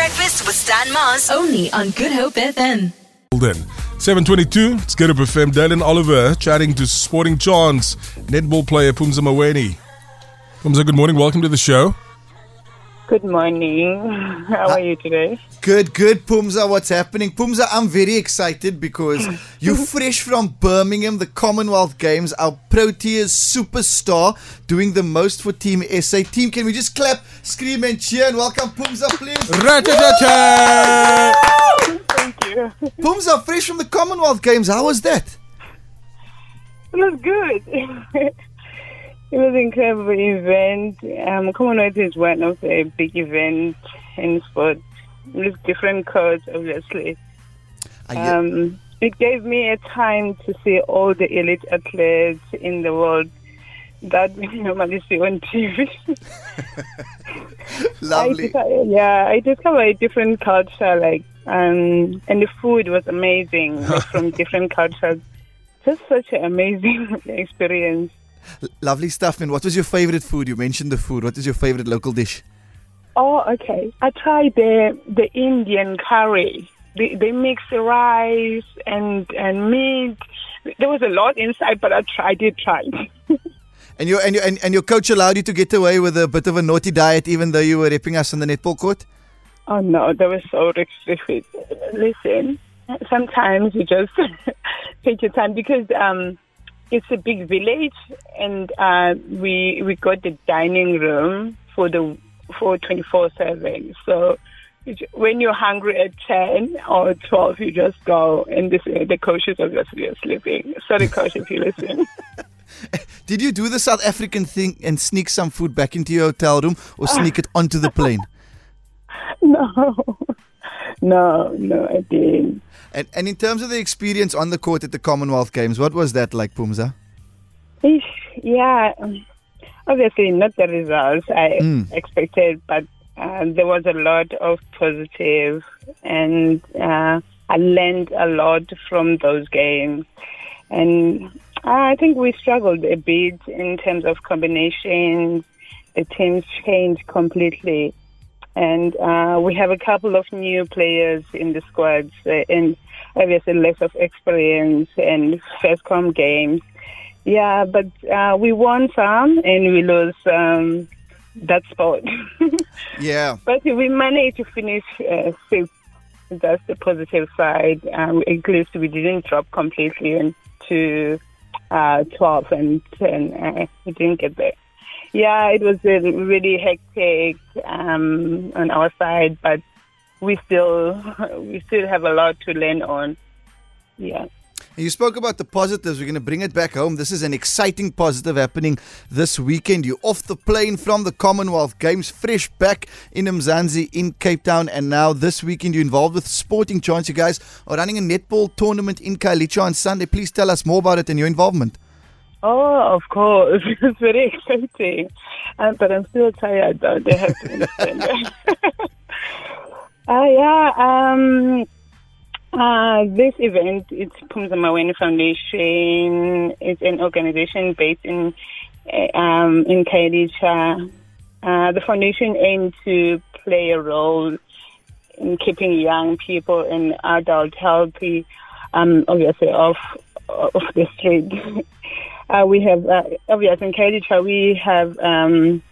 Breakfast with Stan Mars. Only on Good Hope FM. Then 722, it's Get Up FM. Dylan Oliver chatting to Sporting Chance netball player Phumza Maweni. Phumza, good morning. Welcome to the show. Good morning. How are you today? Good, good, Phumza. What's happening? Phumza, I'm very excited because you're fresh from Birmingham, the Commonwealth Games, our Proteas superstar, doing the most for Team SA. Team, can we just clap, scream, and cheer and welcome Phumza, please? Thank you. Phumza, fresh from the Commonwealth Games, how was that? It was good. it was an incredible event. Um, Commonwealth is one of the big events in sport with different codes, obviously. Um, it gave me a time to see all the elite athletes in the world that we normally see on TV. I Lovely. discovered, yeah, I discovered a different culture, like, um, and the food was amazing like, from different cultures. Just such an amazing experience. Lovely stuff. And what was your favorite food? You mentioned the food. What is your favorite local dish? Oh, okay. I tried the the Indian curry. They, they mix the rice and and meat. There was a lot inside, but I tried. I did try. And your, and, your, and, and your coach allowed you to get away with a bit of a naughty diet even though you were ripping us on the netball court? Oh no, that was so restricted. Listen, sometimes you just take your time because um, it's a big village, and uh, we we got the dining room for the for twenty four seven. So when you're hungry at ten or twelve, you just go, and this, the coaches obviously are sleeping. Sorry, coach, if you listen. Did you do the South African thing and sneak some food back into your hotel room or sneak it onto the plane? no, no, no, I didn't. And, and in terms of the experience on the court at the Commonwealth Games, what was that like, Phumza? Yeah, um, obviously not the results I Mm. expected, but uh, there was a lot of positive, and uh, I learned a lot from those games. And I think we struggled a bit in terms of combinations. The teams changed completely, and uh, we have a couple of new players in the squads, uh, and obviously less of experience and first come games. Yeah, but uh, we won some and we lost um, that spot. Yeah. but we managed to finish uh, fifth. That's the positive side. Um, at least we didn't drop completely into uh, 12 and 10. Uh, we didn't get there. Yeah, it was really hectic um, on our side, but we still we still have a lot to learn on. Yeah. You spoke about the positives. We're going to bring it back home. This is an exciting positive happening this weekend. You're off the plane from the Commonwealth Games, fresh back in Mzansi in Cape Town. And now this weekend, you're involved with Sporting Chance. You guys are running a netball tournament in Khayelitsha on Sunday. Please tell us more about it and your involvement. Oh, of course. It's very exciting. Uh, but I'm still tired, though. They have to understand that. uh, yeah. Um, uh, this event, it's Phumza Maweni Foundation. It's an organization based in uh, um, in Khayelitsha. Uh, the foundation aims to play a role in keeping young people and adults healthy, um, obviously off off the street. uh, we have uh, obviously in Khayelitsha we have um,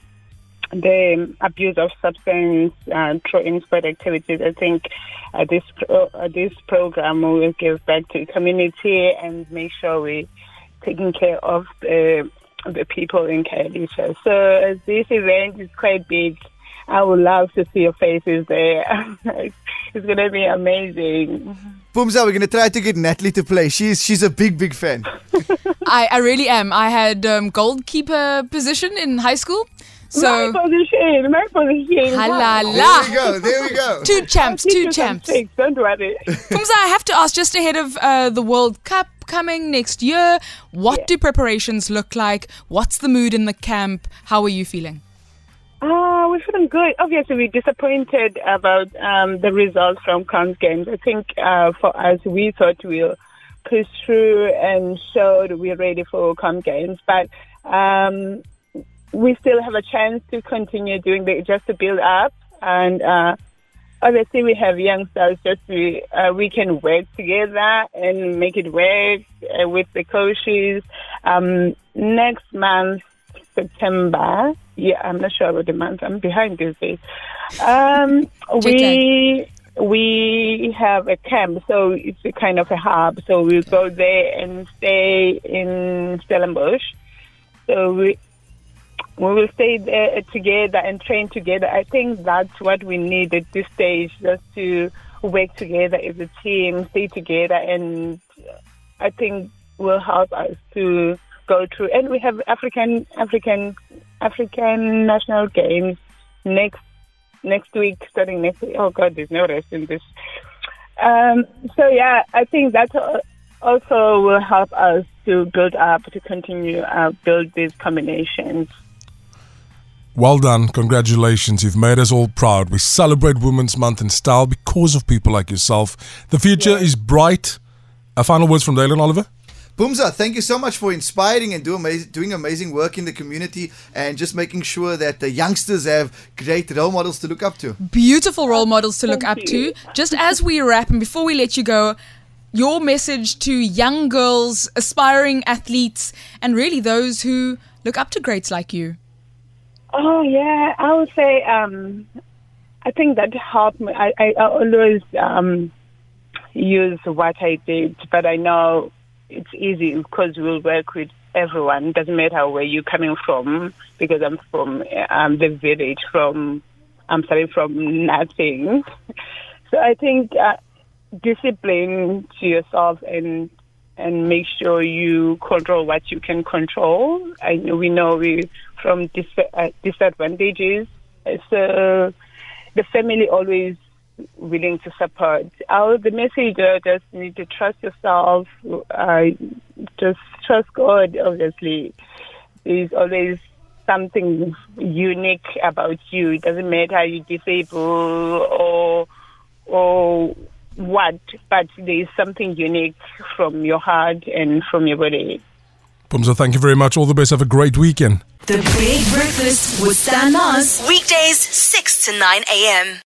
the abuse of substance uh, through in sport activities. I think uh, this pro- uh, this program will give back to the community and make sure we taking care of the the people in Khayelitsha. So uh, this event is quite big. I would love to see your faces there. it's going to be amazing. Phumza, we're going to try to get Natalie to play. She's she's a big, big fan. I, I really am. I had um, goalkeeper position in high school. So, my position, my position. There we go. There we go. Two champs, two champs. tricks, Don't worry. Phumza, I have to ask just ahead of uh, the World Cup coming next year, what Yeah. do preparations look like? What's the mood in the camp? How are you feeling? Ah, we're feeling good. Obviously, we're disappointed about um, the results from Crown's games. I think uh, for us, we thought we'll push through and show that we're ready for Com games, but um, we still have a chance to continue doing the just to build up and uh, obviously we have youngsters. Just we uh, we can work together and make it work uh, with the coaches. Um, next month, September. Yeah, I'm not sure about the month. I'm behind these days. Um, we we have a camp, so it's a kind of a hub. So we go there and stay in Stellenbosch. So we we will stay there together and train together. I think that's what we need at this stage, just to work together as a team, stay together, and I think will help us to go through. And we have African African African national games next next week, starting next week. Oh God, there's no rest in this. Um, so yeah, I think that also will help us to build up to continue uh, build these combinations. Well done. Congratulations. You've made us all proud. We celebrate Women's Month in style because of people like yourself. The future is bright. A final words from Dylan Oliver? Phumza, thank you so much for inspiring and do amazing, doing amazing work in the community and just making sure that the youngsters have great role models to look up to. Beautiful role models to look up to. Just as we wrap and before we let you go, your message to young girls, aspiring athletes, and really those who look up to greats like you. Oh yeah, I would say um, I think that helped me. I, I always um, use what I did, but I know it's easy because we'll work with everyone. It doesn't matter where you're coming from, because I'm from um, the village. From I'm starting from nothing, so I think uh, discipline to yourself and and make sure you control what you can control. I know we know we from dis- uh, disadvantages, so the family always willing to support. Our the message uh, just need to trust yourself. Uh, just trust God. Obviously, there's always something unique about you. It doesn't matter you're disabled or or what, but there is something unique from your heart and from your body. Phumza, thank you very much. All the best. Have a great weekend. The Big Breakfast with Stan Mars. Weekdays, 6 to 9 a.m.